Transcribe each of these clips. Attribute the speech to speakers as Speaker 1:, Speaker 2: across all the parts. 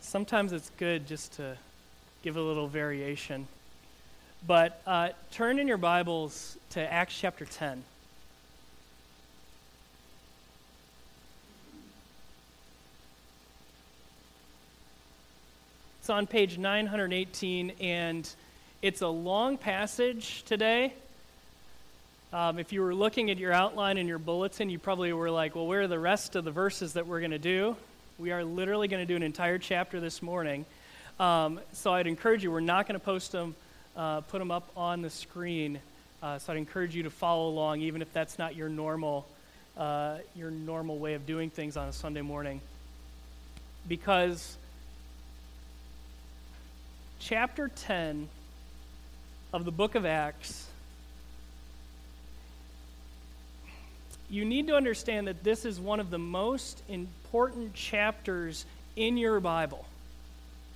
Speaker 1: Sometimes it's good just to give a little variation. But uh, turn in your Bibles to Acts chapter 10. It's on page 918, and it's a long passage today. Um, if you were looking at your outline in your bulletin, you probably were like, well, where are the rest of the verses that we're going to do? We are literally going to do an entire chapter this morning. Um, so I'd encourage you, we're not going to post them, uh, put them up on the screen. Uh, so I'd encourage you to follow along, even if that's not your normal, uh, your normal way of doing things on a Sunday morning. Because chapter 10 of the book of Acts you need to understand that this is one of the most important chapters in your Bible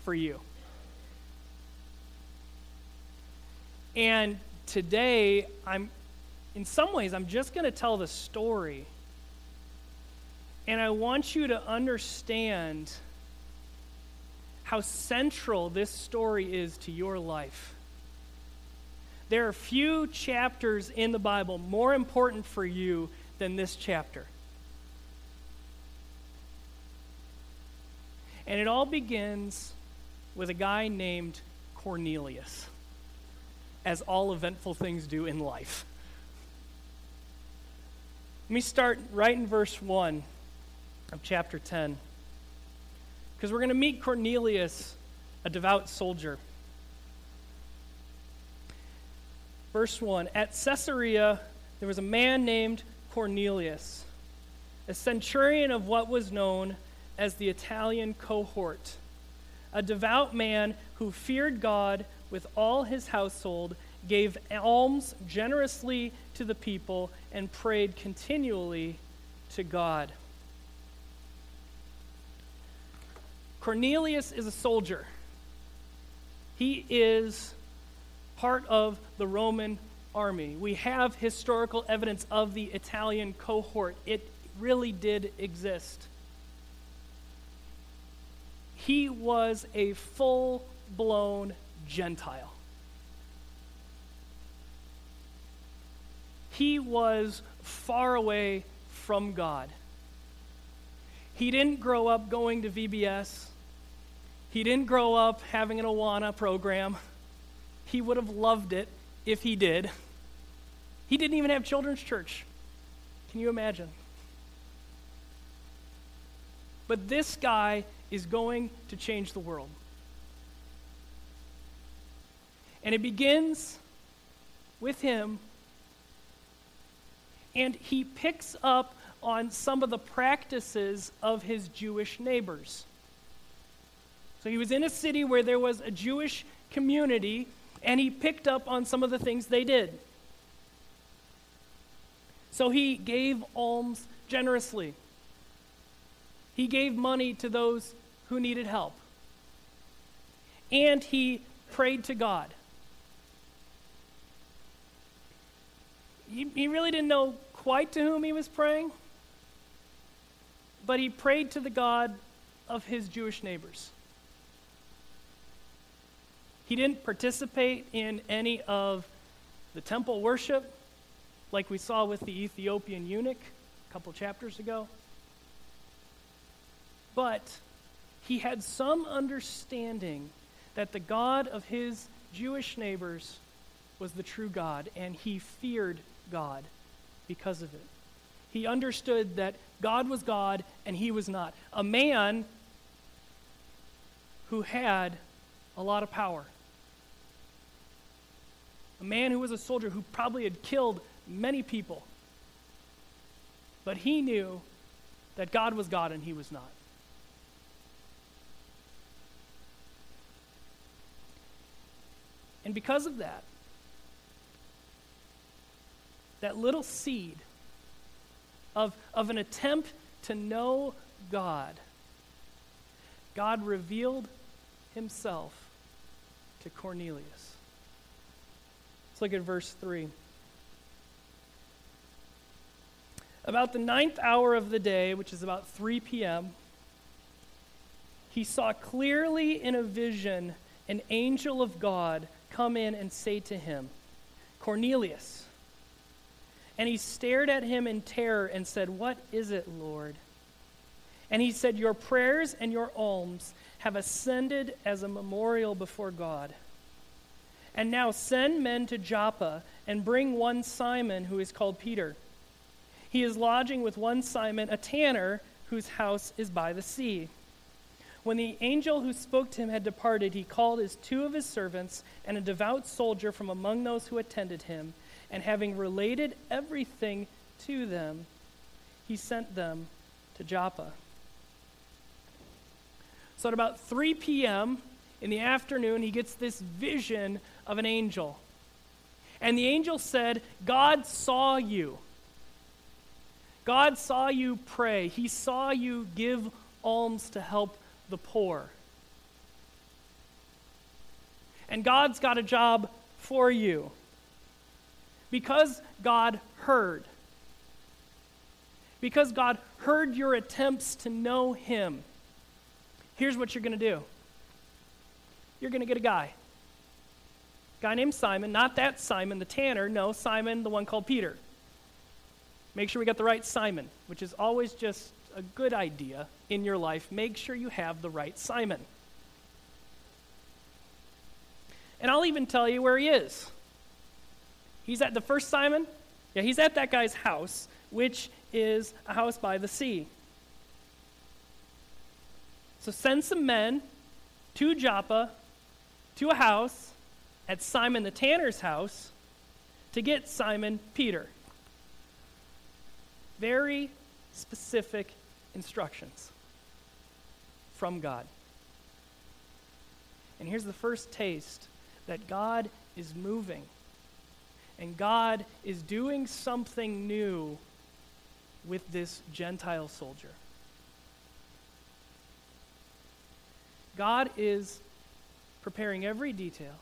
Speaker 1: for you. And today, I'm, in some ways, I'm just going to tell the story. And I want you to understand how central this story is to your life. There are few chapters in the Bible more important for you than this chapter. And it all begins with a guy named Cornelius, as all eventful things do in life. Let me start right in verse 1 of chapter 10. Because we're going to meet Cornelius, a devout soldier. Verse 1 At Caesarea, there was a man named Cornelius, a centurion of what was known as the Italian cohort, a devout man who feared God with all his household, gave alms generously to the people, and prayed continually to God. Cornelius is a soldier. He is part of the Roman army. We have historical evidence of the Italian cohort. It really did exist. He was a full blown Gentile. He was far away from God. He didn't grow up going to VBS. He didn't grow up having an Awana program. He would have loved it if he did. He didn't even have children's church. Can you imagine? But this guy is going to change the world. And it begins with him, and he picks up on some of the practices of his Jewish neighbors. So he was in a city where there was a Jewish community and he picked up on some of the things they did. So he gave alms generously. He gave money to those who needed help. And he prayed to God. He, he really didn't know quite to whom he was praying, but he prayed to the God of his Jewish neighbors. He didn't participate in any of the temple worship like we saw with the Ethiopian eunuch a couple chapters ago. But he had some understanding that the God of his Jewish neighbors was the true God, and he feared God because of it. He understood that God was God and he was not. A man who had a lot of power a man who was a soldier who probably had killed many people. But he knew that God was God and he was not. And because of that, that little seed of, of an attempt to know God, God revealed himself to Cornelius. Let's look at verse 3. About the ninth hour of the day, which is about 3 p.m., he saw clearly in a vision an angel of God come in and say to him, Cornelius. And he stared at him in terror and said, What is it, Lord? And he said, Your prayers and your alms have ascended as a memorial before God. And now send men to Joppa and bring one Simon who is called Peter. He is lodging with one Simon, a tanner, whose house is by the sea. When the angel who spoke to him had departed, he called his two of his servants and a devout soldier from among those who attended him, and having related everything to them, he sent them to Joppa. So at about 3 p.m. in the afternoon, he gets this vision of an angel. And the angel said, God saw you. God saw you pray. He saw you give alms to help the poor. And God's got a job for you. Because God heard. Because God heard your attempts to know Him. Here's what you're going to do you're going to get a guy. A guy named Simon, not that Simon the tanner, no, Simon, the one called Peter. Make sure we got the right Simon, which is always just a good idea in your life, make sure you have the right Simon. And I'll even tell you where he is. He's at the first Simon. Yeah, he's at that guy's house, which is a house by the sea. So send some men to Joppa, to a house at Simon the tanner's house, to get Simon Peter. Very specific instructions from God. And here's the first taste that God is moving. And God is doing something new with this Gentile soldier. God is preparing every detail,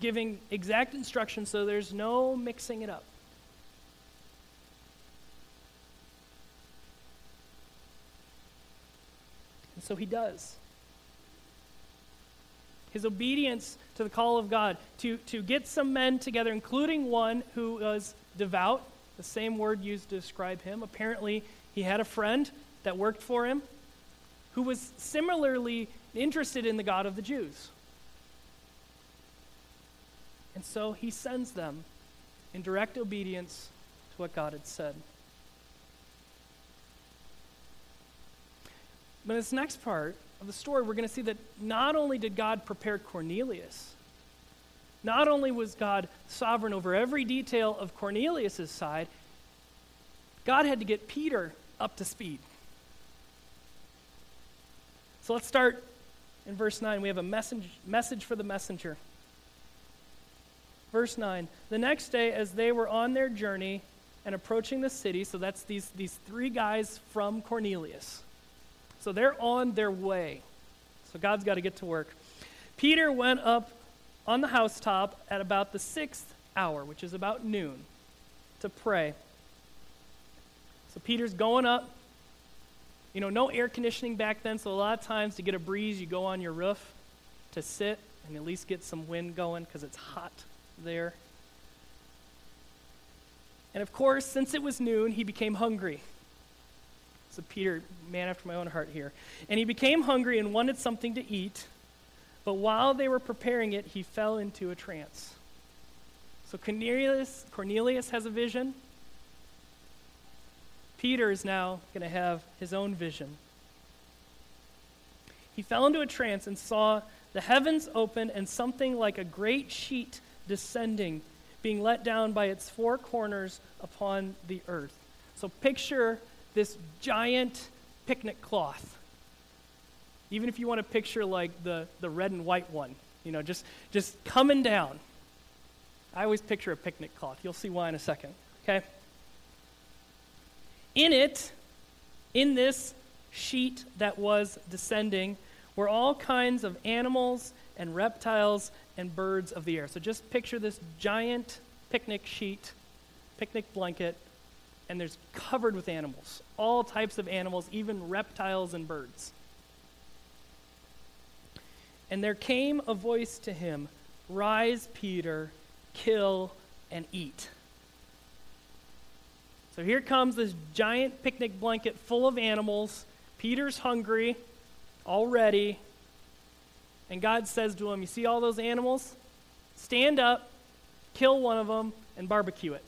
Speaker 1: giving exact instructions so there's no mixing it up. And so he does. His obedience to the call of God to, to get some men together, including one who was devout, the same word used to describe him. Apparently, he had a friend that worked for him who was similarly interested in the God of the Jews. And so he sends them in direct obedience to what God had said. But in this next part of the story, we're going to see that not only did God prepare Cornelius, not only was God sovereign over every detail of Cornelius' side, God had to get Peter up to speed. So let's start in verse 9. We have a message, message for the messenger. Verse 9 The next day, as they were on their journey and approaching the city, so that's these, these three guys from Cornelius. So they're on their way. So God's got to get to work. Peter went up on the housetop at about the sixth hour, which is about noon, to pray. So Peter's going up. You know, no air conditioning back then, so a lot of times to get a breeze, you go on your roof to sit and at least get some wind going because it's hot there. And of course, since it was noon, he became hungry. So Peter, man after my own heart here. And he became hungry and wanted something to eat. But while they were preparing it, he fell into a trance. So Cornelius, Cornelius has a vision. Peter is now going to have his own vision. He fell into a trance and saw the heavens open and something like a great sheet descending, being let down by its four corners upon the earth. So picture this giant picnic cloth. Even if you want to picture like the, the red and white one, you know, just, just coming down. I always picture a picnic cloth. You'll see why in a second, okay? In it, in this sheet that was descending, were all kinds of animals and reptiles and birds of the air. So just picture this giant picnic sheet, picnic blanket and there's covered with animals, all types of animals, even reptiles and birds. And there came a voice to him Rise, Peter, kill and eat. So here comes this giant picnic blanket full of animals. Peter's hungry already. And God says to him, You see all those animals? Stand up, kill one of them, and barbecue it.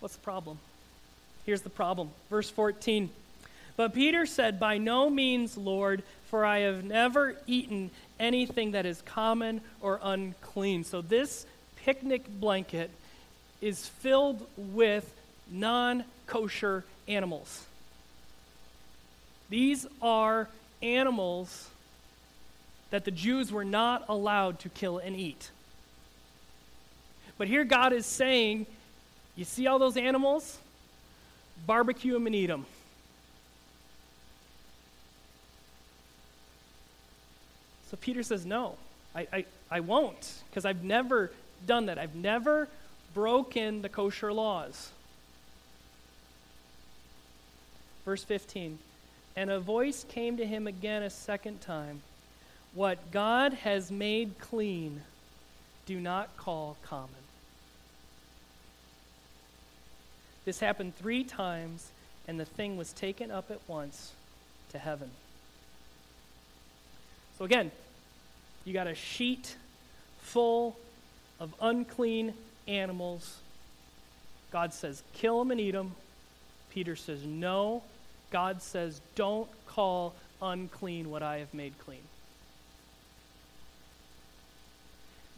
Speaker 1: What's the problem? Here's the problem. Verse 14. But Peter said, By no means, Lord, for I have never eaten anything that is common or unclean. So this picnic blanket is filled with non kosher animals. These are animals that the Jews were not allowed to kill and eat. But here God is saying, You see all those animals? Barbecue them and eat them. So Peter says, No, I, I, I won't, because I've never done that. I've never broken the kosher laws. Verse 15 And a voice came to him again a second time What God has made clean, do not call common. This happened three times, and the thing was taken up at once to heaven. So again, you got a sheet full of unclean animals. God says, kill them and eat them. Peter says, no. God says, don't call unclean what I have made clean.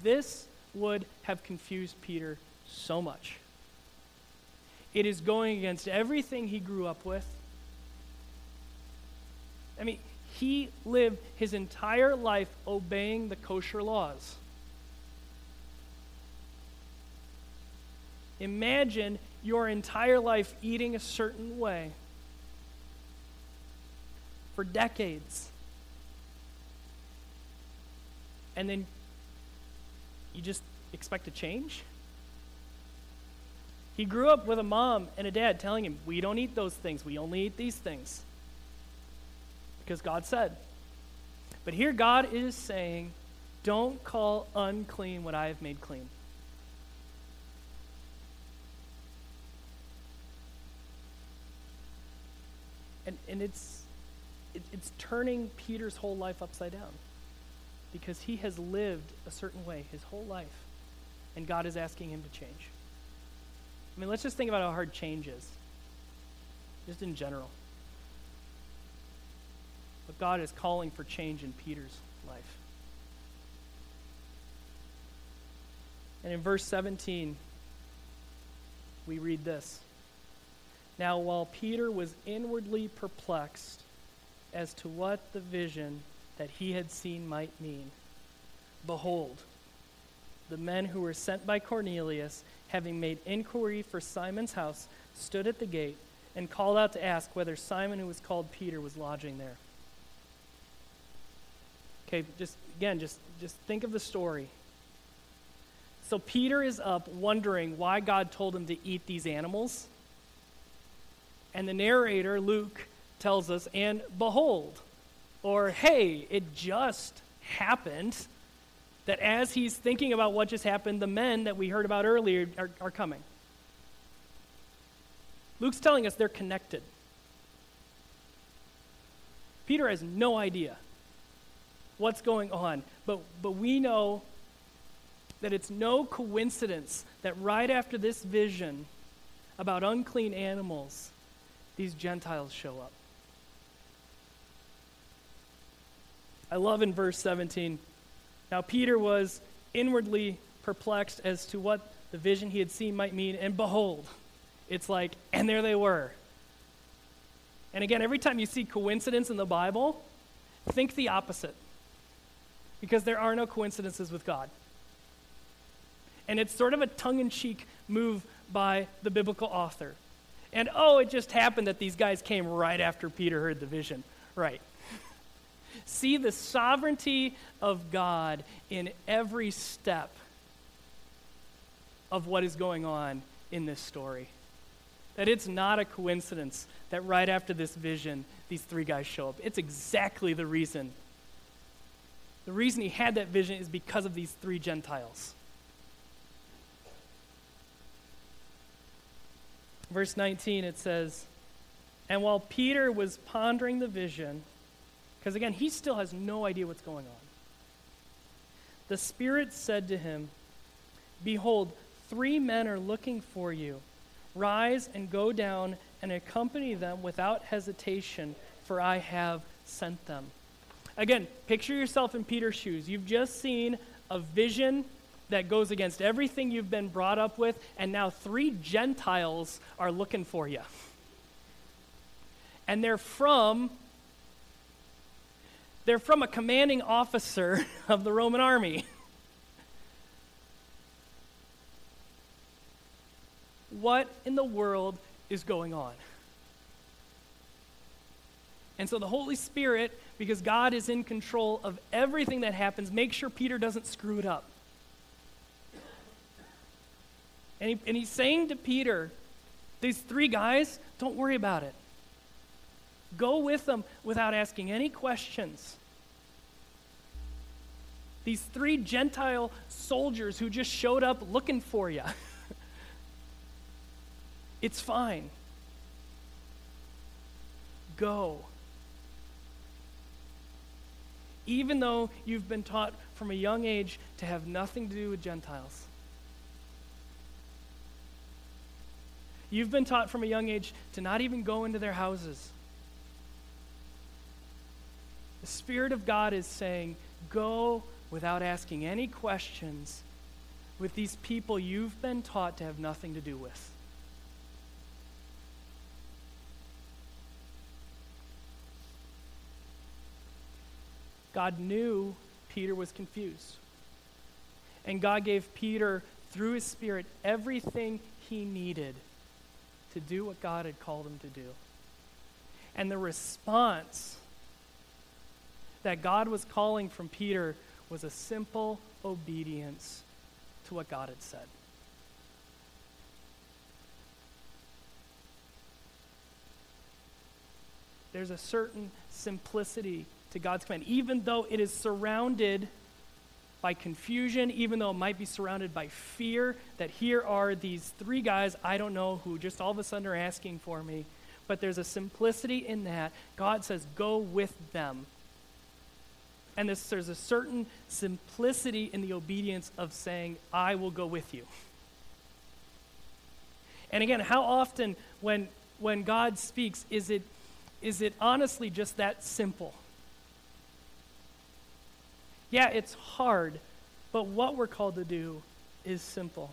Speaker 1: This would have confused Peter so much. It is going against everything he grew up with. I mean, he lived his entire life obeying the kosher laws. Imagine your entire life eating a certain way for decades. And then you just expect to change? He grew up with a mom and a dad telling him, We don't eat those things, we only eat these things because God said. But here God is saying, don't call unclean what I have made clean. And, and it's, it, it's turning Peter's whole life upside down because he has lived a certain way his whole life, and God is asking him to change. I mean, let's just think about how hard change is, just in general. But God is calling for change in Peter's life. And in verse 17, we read this Now, while Peter was inwardly perplexed as to what the vision that he had seen might mean, behold, the men who were sent by Cornelius, having made inquiry for Simon's house, stood at the gate and called out to ask whether Simon, who was called Peter, was lodging there. Okay, just again, just just think of the story. So Peter is up wondering why God told him to eat these animals. And the narrator, Luke, tells us, and behold, or hey, it just happened that as he's thinking about what just happened, the men that we heard about earlier are, are coming. Luke's telling us they're connected. Peter has no idea what's going on. But, but we know that it's no coincidence that right after this vision about unclean animals, these Gentiles show up. I love in verse 17. Now, Peter was inwardly perplexed as to what the vision he had seen might mean, and behold, it's like, and there they were. And again, every time you see coincidence in the Bible, think the opposite because there are no coincidences with God. And it's sort of a tongue in cheek move by the biblical author. And oh, it just happened that these guys came right after Peter heard the vision. Right. See the sovereignty of God in every step of what is going on in this story. That it's not a coincidence that right after this vision, these three guys show up. It's exactly the reason. The reason he had that vision is because of these three Gentiles. Verse 19, it says, And while Peter was pondering the vision, because again, he still has no idea what's going on, the Spirit said to him, Behold, three men are looking for you. Rise and go down and accompany them without hesitation, for I have sent them. Again, picture yourself in Peter's shoes. You've just seen a vision that goes against everything you've been brought up with, and now three Gentiles are looking for you. And they're from they're from a commanding officer of the Roman army. what in the world is going on? And so the Holy Spirit, because God is in control of everything that happens, makes sure Peter doesn't screw it up. And, he, and he's saying to Peter, these three guys, don't worry about it. Go with them without asking any questions. These three Gentile soldiers who just showed up looking for you. it's fine. Go. Even though you've been taught from a young age to have nothing to do with Gentiles. You've been taught from a young age to not even go into their houses. The Spirit of God is saying, go without asking any questions with these people you've been taught to have nothing to do with. God knew Peter was confused. And God gave Peter, through his Spirit, everything he needed to do what God had called him to do. And the response that God was calling from Peter was a simple obedience to what God had said. There's a certain simplicity to God's command, even though it is surrounded by confusion, even though it might be surrounded by fear, that here are these three guys I don't know who just all of a sudden are asking for me. But there's a simplicity in that. God says, go with them. And this, there's a certain simplicity in the obedience of saying, I will go with you. And again, how often when, when God speaks, is it, is it honestly just that simple? Yeah, it's hard, but what we're called to do is simple.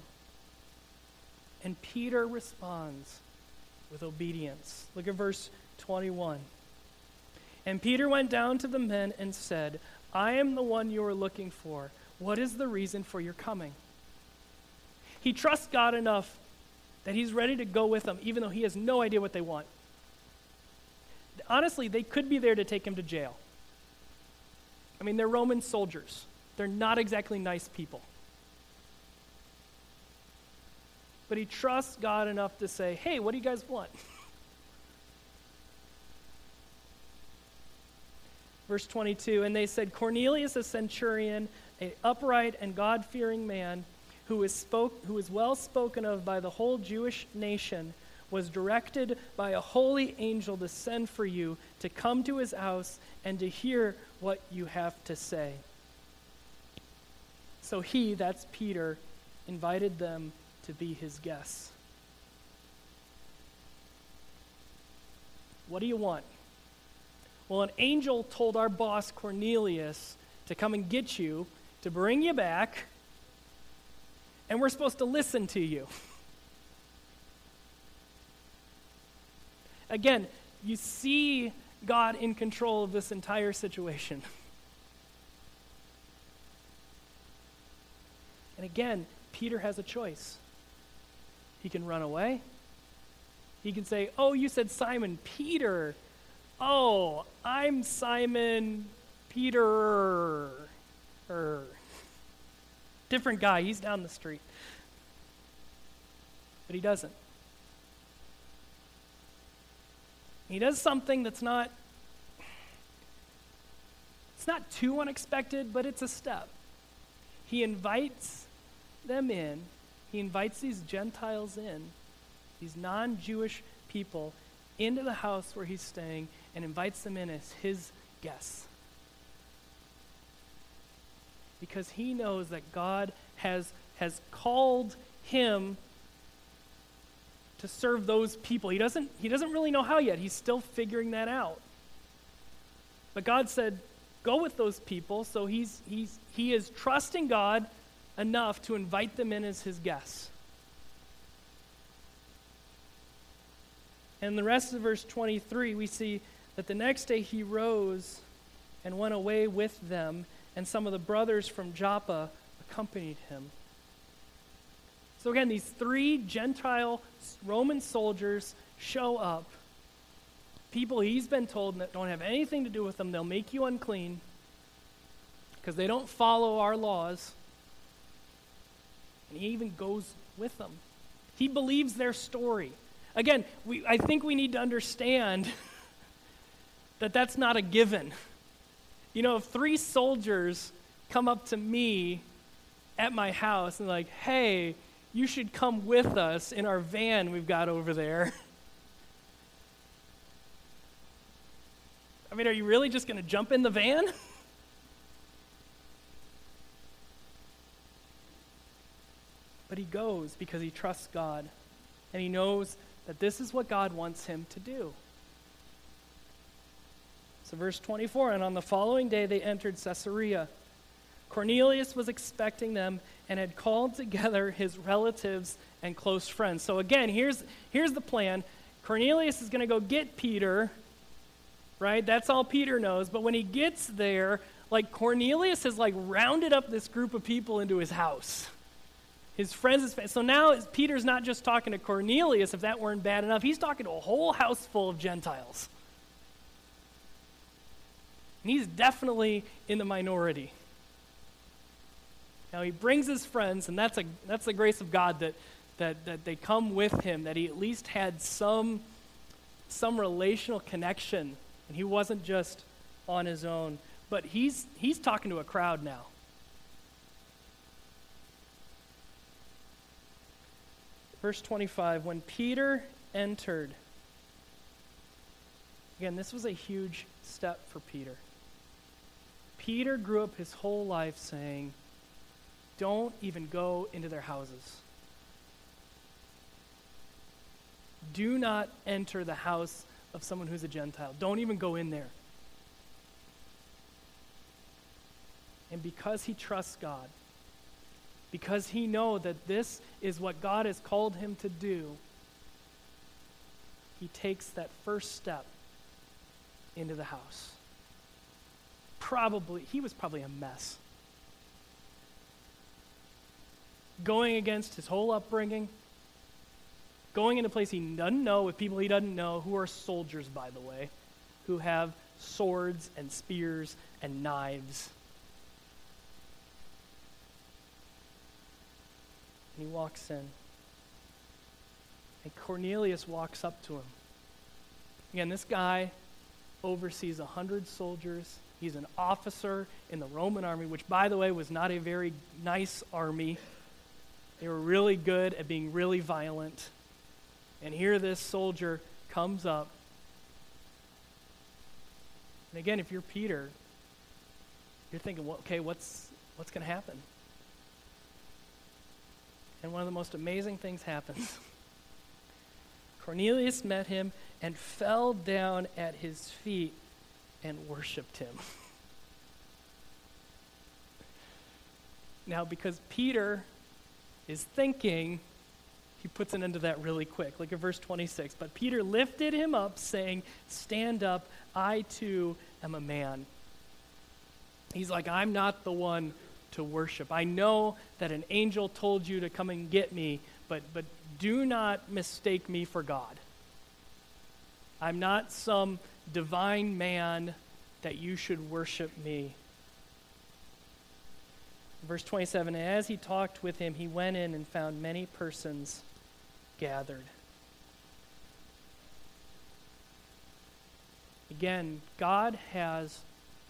Speaker 1: And Peter responds with obedience. Look at verse 21. And Peter went down to the men and said, I am the one you are looking for. What is the reason for your coming? He trusts God enough that he's ready to go with them, even though he has no idea what they want. Honestly, they could be there to take him to jail. I mean, they're Roman soldiers, they're not exactly nice people. But he trusts God enough to say, hey, what do you guys want? Verse 22 And they said, Cornelius, a centurion, an upright and God fearing man, who is, spoke, who is well spoken of by the whole Jewish nation, was directed by a holy angel to send for you to come to his house and to hear what you have to say. So he, that's Peter, invited them to be his guests. What do you want? Well, an angel told our boss Cornelius to come and get you, to bring you back, and we're supposed to listen to you. Again, you see God in control of this entire situation. And again, Peter has a choice. He can run away. He can say, Oh, you said Simon Peter. Oh, I'm Simon Peter. Er. Different guy. He's down the street. But he doesn't. He does something that's not it's not too unexpected, but it's a step. He invites them in. He invites these Gentiles in, these non-Jewish people into the house where he's staying and invites them in as his guests. Because he knows that God has, has called him to serve those people. He doesn't, he doesn't really know how yet. He's still figuring that out. But God said, go with those people. So he's, he's, he is trusting God enough to invite them in as his guests. And the rest of verse 23, we see that the next day he rose and went away with them, and some of the brothers from Joppa accompanied him. So again, these three Gentile Roman soldiers show up. People he's been told that don't have anything to do with them, they'll make you unclean because they don't follow our laws. And he even goes with them. He believes their story. Again, we, I think we need to understand that that's not a given. You know, if three soldiers come up to me at my house and like, hey, you should come with us in our van we've got over there. I mean, are you really just going to jump in the van? but he goes because he trusts God and he knows that this is what God wants him to do. So, verse 24, and on the following day they entered Caesarea. Cornelius was expecting them and had called together his relatives and close friends. So, again, here's, here's the plan Cornelius is going to go get Peter, right? That's all Peter knows. But when he gets there, like Cornelius has like rounded up this group of people into his house his friends. His so now Peter's not just talking to Cornelius, if that weren't bad enough, he's talking to a whole house full of Gentiles. And he's definitely in the minority. Now he brings his friends, and that's, a, that's the grace of God that, that, that they come with him, that he at least had some, some relational connection, and he wasn't just on his own. But he's, he's talking to a crowd now. Verse 25 When Peter entered, again, this was a huge step for Peter. Peter grew up his whole life saying, Don't even go into their houses. Do not enter the house of someone who's a Gentile. Don't even go in there. And because he trusts God, because he know that this is what God has called him to do, he takes that first step into the house. Probably, he was probably a mess. Going against his whole upbringing, going into a place he doesn't know with people he doesn't know, who are soldiers, by the way, who have swords and spears and knives And he walks in. And Cornelius walks up to him. Again, this guy oversees a hundred soldiers. He's an officer in the Roman army, which, by the way, was not a very nice army. They were really good at being really violent. And here this soldier comes up. And again, if you're Peter, you're thinking, well, okay, what's, what's going to happen? and one of the most amazing things happens. Cornelius met him and fell down at his feet and worshiped him. now, because Peter is thinking, he puts an end to that really quick. Look at verse 26. But Peter lifted him up, saying, Stand up, I too am a man. He's like, I'm not the one to worship. I know that an angel told you to come and get me, but, but do not mistake me for God. I'm not some divine man that you should worship me. Verse 27 As he talked with him, he went in and found many persons gathered. Again, God has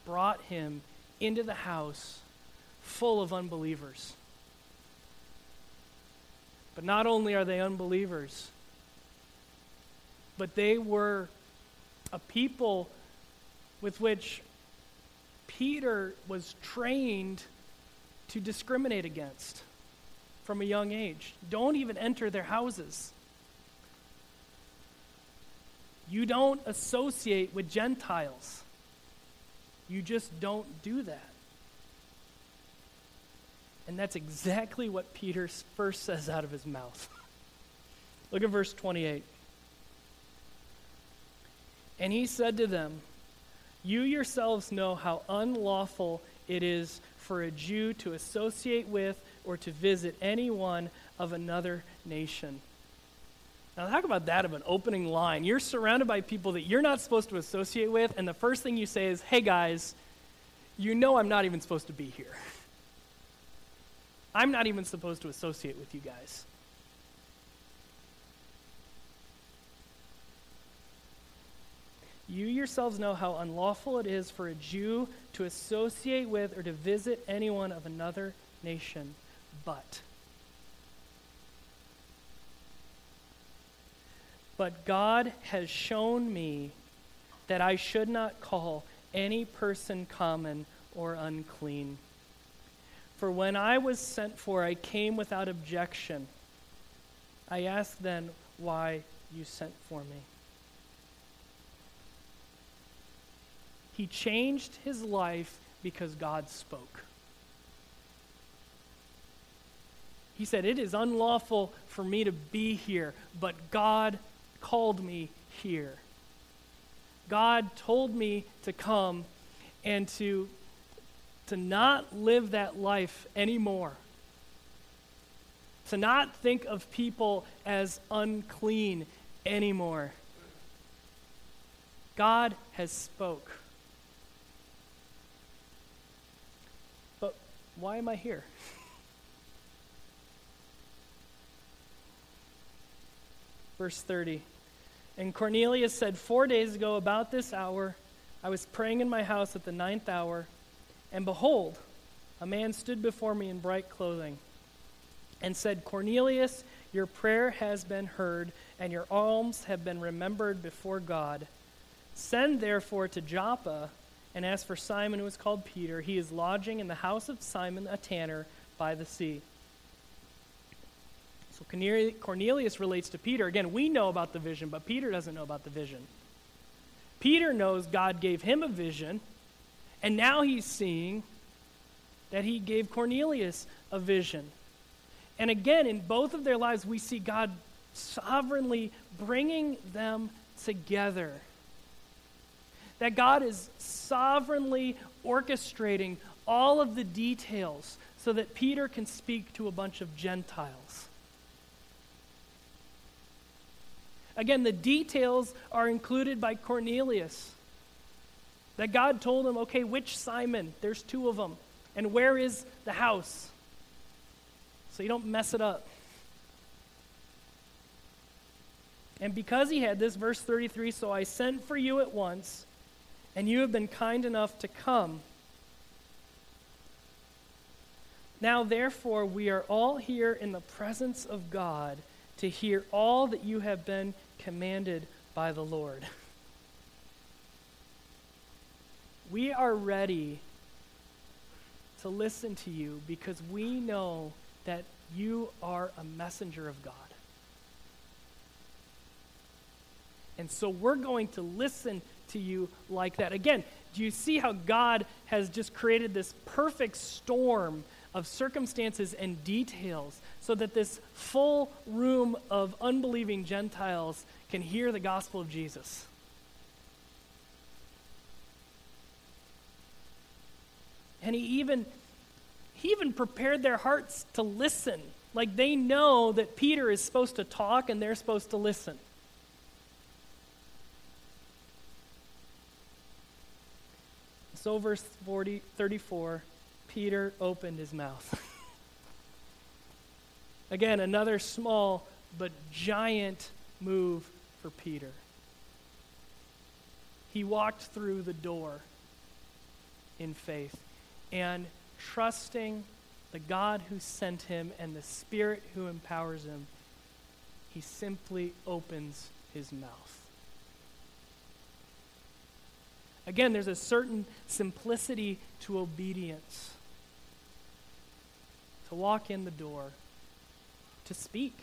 Speaker 1: brought him into the house full of unbelievers. But not only are they unbelievers, but they were a people with which Peter was trained to discriminate against from a young age. Don't even enter their houses. You don't associate with Gentiles. You just don't do that. And that's exactly what Peter first says out of his mouth. Look at verse 28. And he said to them, You yourselves know how unlawful it is for a Jew to associate with or to visit anyone of another nation. Now, talk about that of an opening line. You're surrounded by people that you're not supposed to associate with, and the first thing you say is, Hey guys, you know I'm not even supposed to be here. I'm not even supposed to associate with you guys. You yourselves know how unlawful it is for a Jew to associate with or to visit anyone of another nation. But, but God has shown me that I should not call any person common or unclean. For when I was sent for, I came without objection. I asked then why you sent for me. He changed his life because God spoke. He said, It is unlawful for me to be here, but God called me here. God told me to come and to, to not live that life anymore. To not think of people as unclean anymore. God has spoke. Why am I here? Verse 30. And Cornelius said, Four days ago, about this hour, I was praying in my house at the ninth hour, and behold, a man stood before me in bright clothing and said, Cornelius, your prayer has been heard, and your alms have been remembered before God. Send therefore to Joppa and as for Simon, who is called Peter, he is lodging in the house of Simon, a tanner, by the sea. So Cornelius relates to Peter. Again, we know about the vision, but Peter doesn't know about the vision. Peter knows God gave him a vision, and now he's seeing that he gave Cornelius a vision. And again, in both of their lives, we see God sovereignly bringing them together that God is sovereignly orchestrating all of the details so that Peter can speak to a bunch of Gentiles. Again, the details are included by Cornelius. That God told him, okay, which Simon? There's two of them. And where is the house? So you don't mess it up. And because he had this, verse 33 so I sent for you at once and you have been kind enough to come. Now, therefore, we are all here in the presence of God to hear all that you have been commanded by the Lord. We are ready to listen to you because we know that you are a messenger of God. And so we're going to listen to you like that. Again, do you see how God has just created this perfect storm of circumstances and details so that this full room of unbelieving Gentiles can hear the gospel of Jesus? And he even he even prepared their hearts to listen. Like they know that Peter is supposed to talk and they're supposed to listen. So, verse 40, 34, Peter opened his mouth. Again, another small but giant move for Peter. He walked through the door in faith and trusting the God who sent him and the Spirit who empowers him, he simply opens his mouth. Again, there's a certain simplicity to obedience. To walk in the door, to speak.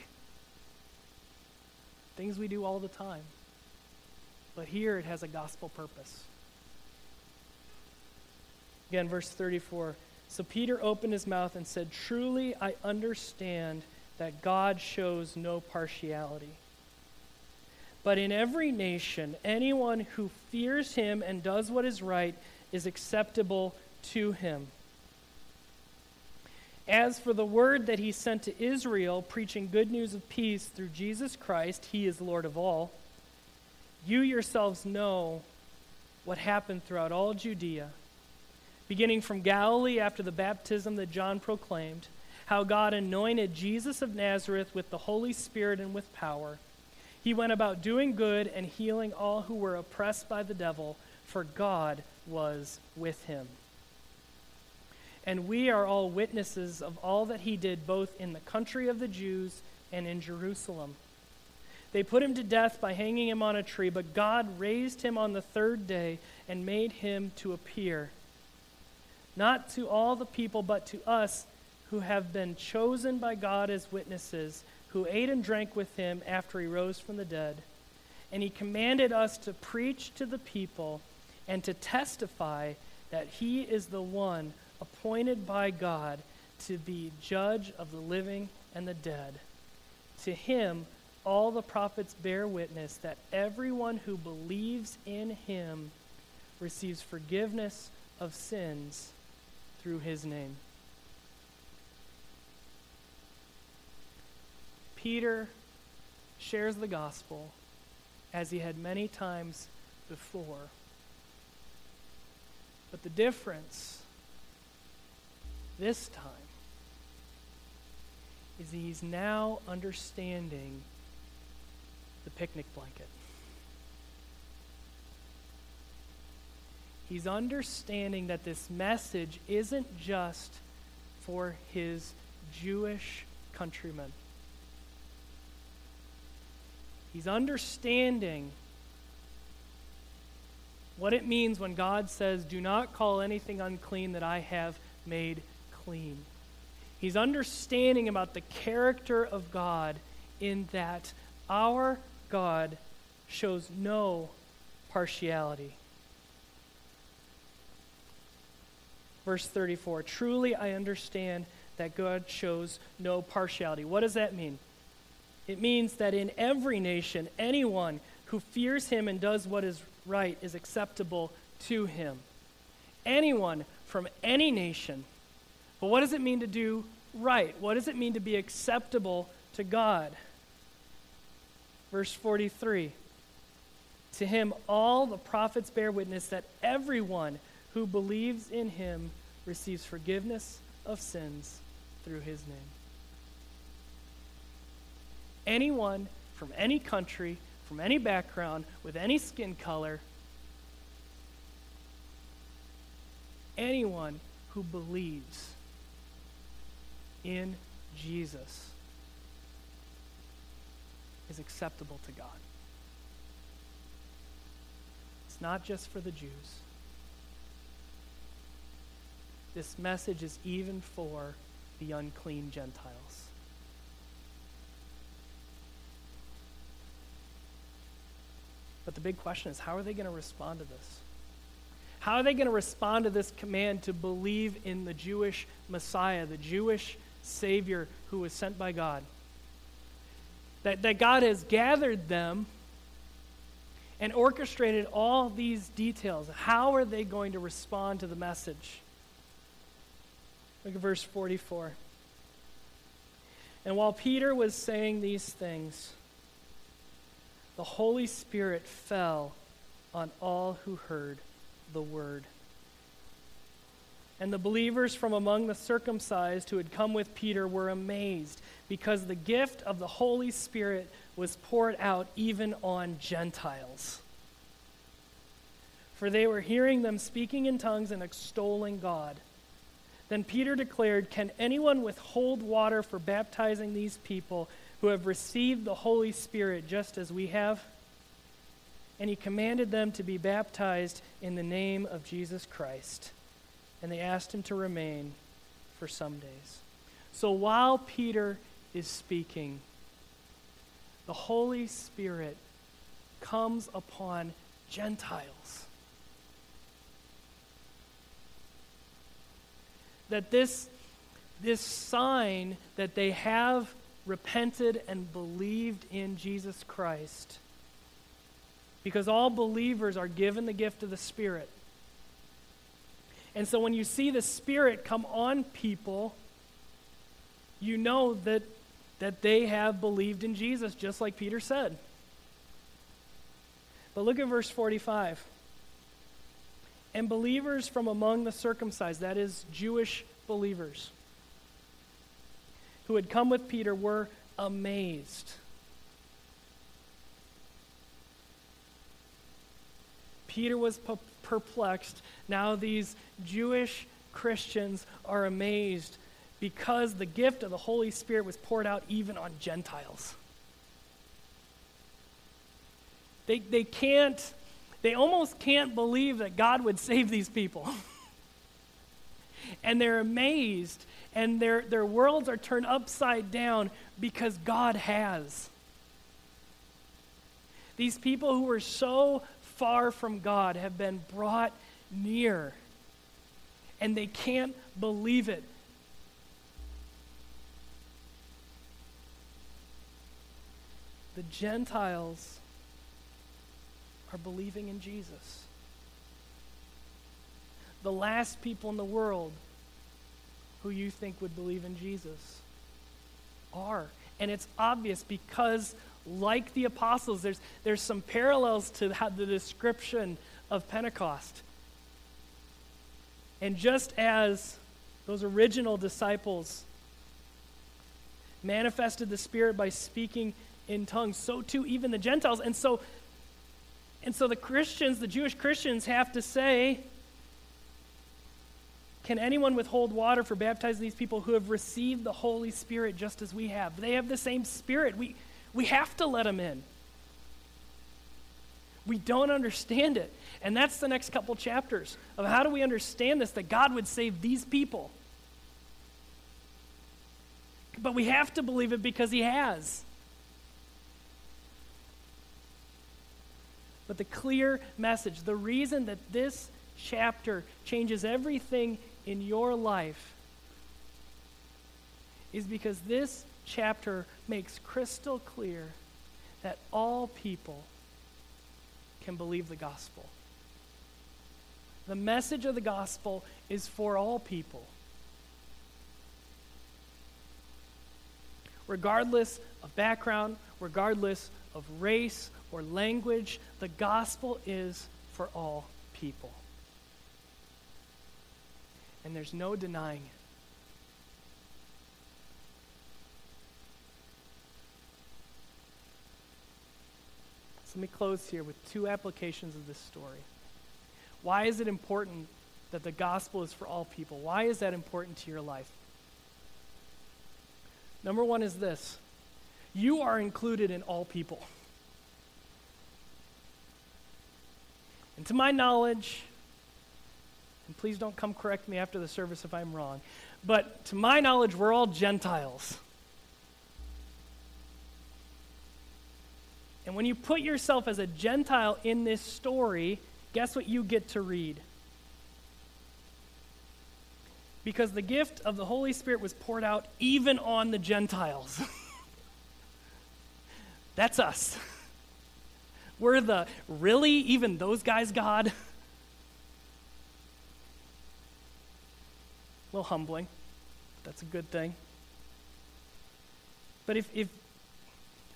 Speaker 1: Things we do all the time. But here it has a gospel purpose. Again, verse 34. So Peter opened his mouth and said, Truly I understand that God shows no partiality. But in every nation, anyone who fears him and does what is right is acceptable to him. As for the word that he sent to Israel, preaching good news of peace through Jesus Christ, he is Lord of all, you yourselves know what happened throughout all Judea, beginning from Galilee after the baptism that John proclaimed, how God anointed Jesus of Nazareth with the Holy Spirit and with power he went about doing good and healing all who were oppressed by the devil, for God was with him. And we are all witnesses of all that he did, both in the country of the Jews and in Jerusalem. They put him to death by hanging him on a tree, but God raised him on the third day and made him to appear, not to all the people, but to us who have been chosen by God as witnesses who ate and drank with him after he rose from the dead. And he commanded us to preach to the people and to testify that he is the one appointed by God to be judge of the living and the dead. To him, all the prophets bear witness that everyone who believes in him receives forgiveness of sins through his name. Peter shares the gospel as he had many times before. But the difference this time is he's now understanding the picnic blanket. He's understanding that this message isn't just for his Jewish countrymen. He's understanding what it means when God says, Do not call anything unclean that I have made clean. He's understanding about the character of God in that our God shows no partiality. Verse 34 Truly I understand that God shows no partiality. What does that mean? It means that in every nation, anyone who fears him and does what is right is acceptable to him. Anyone from any nation. But what does it mean to do right? What does it mean to be acceptable to God? Verse 43 To him, all the prophets bear witness that everyone who believes in him receives forgiveness of sins through his name anyone from any country, from any background, with any skin color, anyone who believes in Jesus is acceptable to God. It's not just for the Jews. This message is even for the unclean Gentiles. But the big question is how are they going to respond to this? How are they going to respond to this command to believe in the Jewish Messiah, the Jewish Savior who was sent by God? That, that God has gathered them and orchestrated all these details. How are they going to respond to the message? Look at verse 44. And while Peter was saying these things, the Holy Spirit fell on all who heard the word. And the believers from among the circumcised who had come with Peter were amazed because the gift of the Holy Spirit was poured out even on Gentiles. For they were hearing them speaking in tongues and extolling God. Then Peter declared, Can anyone withhold water for baptizing these people who have received the Holy Spirit just as we have? And he commanded them to be baptized in the name of Jesus Christ and they asked him to remain for some days. So while Peter is speaking, the Holy Spirit comes upon Gentiles. That this, this sign that they have repented and believed in Jesus Christ, because all believers are given the gift of the Spirit and so when you see the Spirit come on people, you know that, that they have believed in Jesus, just like Peter said. But look at verse 45. And believers from among the circumcised, that is, Jewish believers, who had come with Peter, were amazed. Peter was perplexed. Now these Jewish Christians are amazed because the gift of the Holy Spirit was poured out even on Gentiles. They, they can't, they almost can't believe that God would save these people. and they're amazed, and their, their worlds are turned upside down because God has. These people who were so far from God have been brought near. And they can't believe it. The Gentiles are believing in Jesus. The last people in the world who you think would believe in Jesus are. And it's obvious because like the apostles. There's, there's some parallels to the description of Pentecost. And just as those original disciples manifested the Spirit by speaking in tongues, so too even the Gentiles. And so, and so the Christians, the Jewish Christians, have to say, can anyone withhold water for baptizing these people who have received the Holy Spirit just as we have? They have the same Spirit. We, we have to let them in. We don't understand it. And that's the next couple chapters of how do we understand this that God would save these people. But we have to believe it because He has. But the clear message, the reason that this chapter changes everything in your life is because this chapter makes crystal clear that all people can believe the gospel. The message of the gospel is for all people. Regardless of background, regardless of race or language, the gospel is for all people. And there's no denying it. So let me close here with two applications of this story. Why is it important that the gospel is for all people? Why is that important to your life? Number one is this you are included in all people. And to my knowledge, and please don't come correct me after the service if I'm wrong, but to my knowledge, we're all Gentiles. And when you put yourself as a Gentile in this story, guess what you get to read? Because the gift of the Holy Spirit was poured out even on the Gentiles. That's us. We're the really, even those guys, God? A little humbling. That's a good thing. But if, if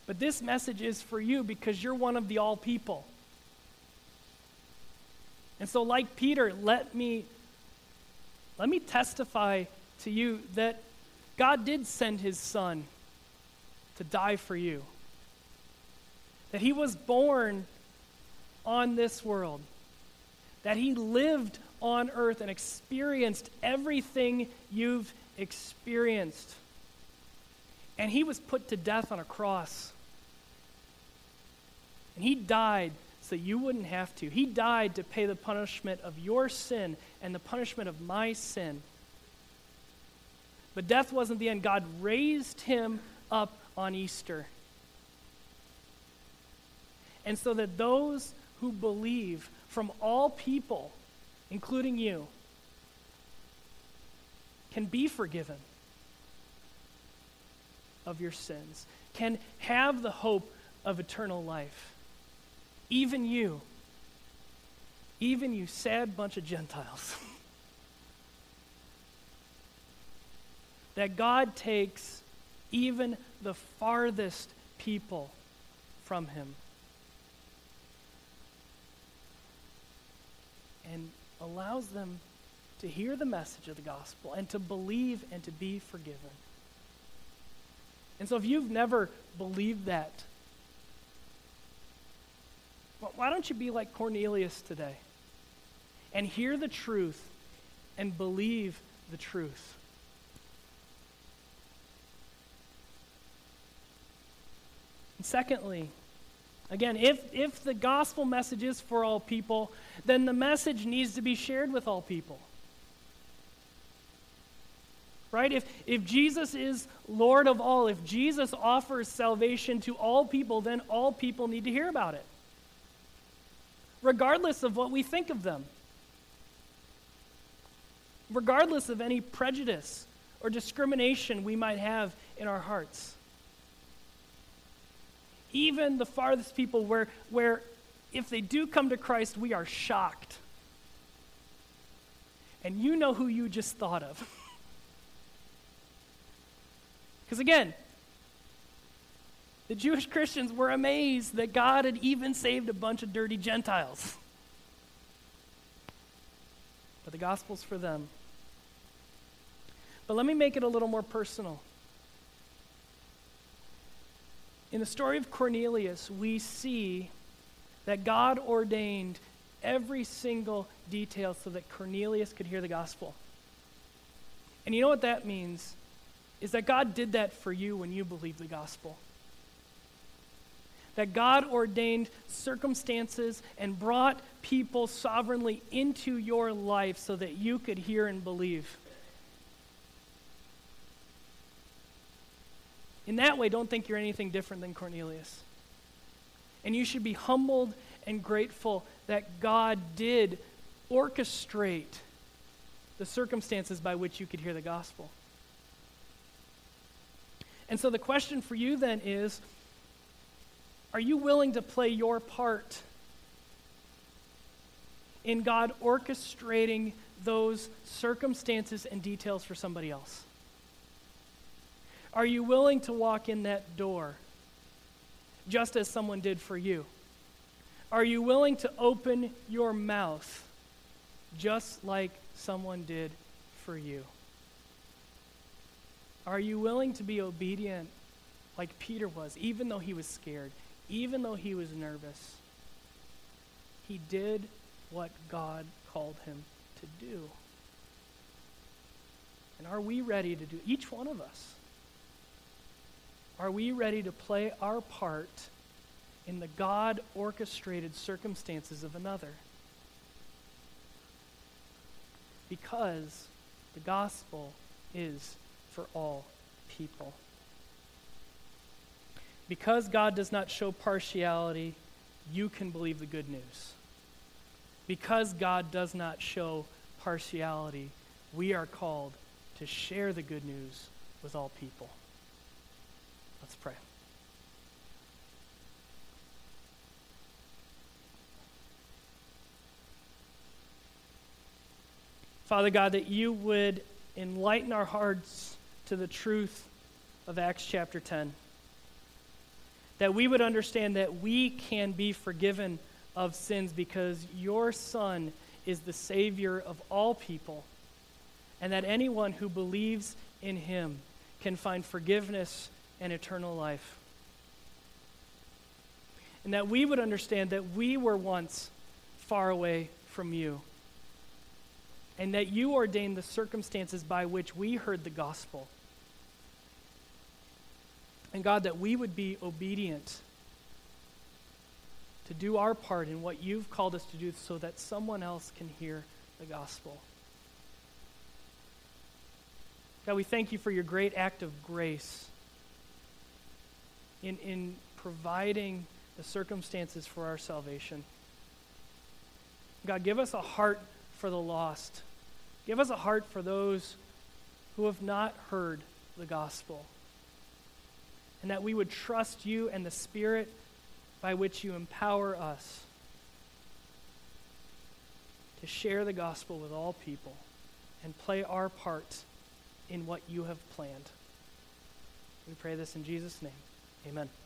Speaker 1: but this message is for you because you're one of the all people. And so, like Peter, let me let me testify to you that God did send his son to die for you. That he was born on this world. That he lived on earth and experienced everything you've experienced. And he was put to death on a cross. And he died so you wouldn't have to. He died to pay the punishment of your sin and the punishment of my sin. But death wasn't the end. God raised him up on Easter. And so that those who believe from all people, including you, can be forgiven of your sins, can have the hope of eternal life. Even you, even you sad bunch of Gentiles. that God takes even the farthest people from Him and allows them to hear the message of the gospel and to believe and to be forgiven. And so, if you've never believed that, why don't you be like Cornelius today and hear the truth and believe the truth? And secondly, again, if, if the gospel message is for all people, then the message needs to be shared with all people. Right? If, if Jesus is Lord of all, if Jesus offers salvation to all people, then all people need to hear about it regardless of what we think of them, regardless of any prejudice or discrimination we might have in our hearts. Even the farthest people, where, where if they do come to Christ, we are shocked. And you know who you just thought of. Because again, the Jewish Christians were amazed that God had even saved a bunch of dirty Gentiles. But the gospel's for them. But let me make it a little more personal. In the story of Cornelius, we see that God ordained every single detail so that Cornelius could hear the gospel. And you know what that means? Is that God did that for you when you believed the gospel that God ordained circumstances and brought people sovereignly into your life so that you could hear and believe. In that way, don't think you're anything different than Cornelius. And you should be humbled and grateful that God did orchestrate the circumstances by which you could hear the gospel. And so the question for you then is are you willing to play your part in God orchestrating those circumstances and details for somebody else? Are you willing to walk in that door just as someone did for you? Are you willing to open your mouth just like someone did for you? Are you willing to be obedient like Peter was, even though he was scared? even though he was nervous, he did what God called him to do. And are we ready to do, each one of us, are we ready to play our part in the God orchestrated circumstances of another? Because the gospel is for all people. Because God does not show partiality, you can believe the good news. Because God does not show partiality, we are called to share the good news with all people. Let's pray. Father God, that you would enlighten our hearts to the truth of Acts chapter 10 that we would understand that we can be forgiven of sins because your Son is the Savior of all people, and that anyone who believes in him can find forgiveness and eternal life. And that we would understand that we were once far away from you, and that you ordained the circumstances by which we heard the gospel. And God, that we would be obedient to do our part in what you've called us to do so that someone else can hear the gospel. God, we thank you for your great act of grace in, in providing the circumstances for our salvation. God, give us a heart for the lost. Give us a heart for those who have not heard the gospel. And that we would trust you and the Spirit by which you empower us to share the gospel with all people and play our part in what you have planned. We pray this in Jesus' name. Amen.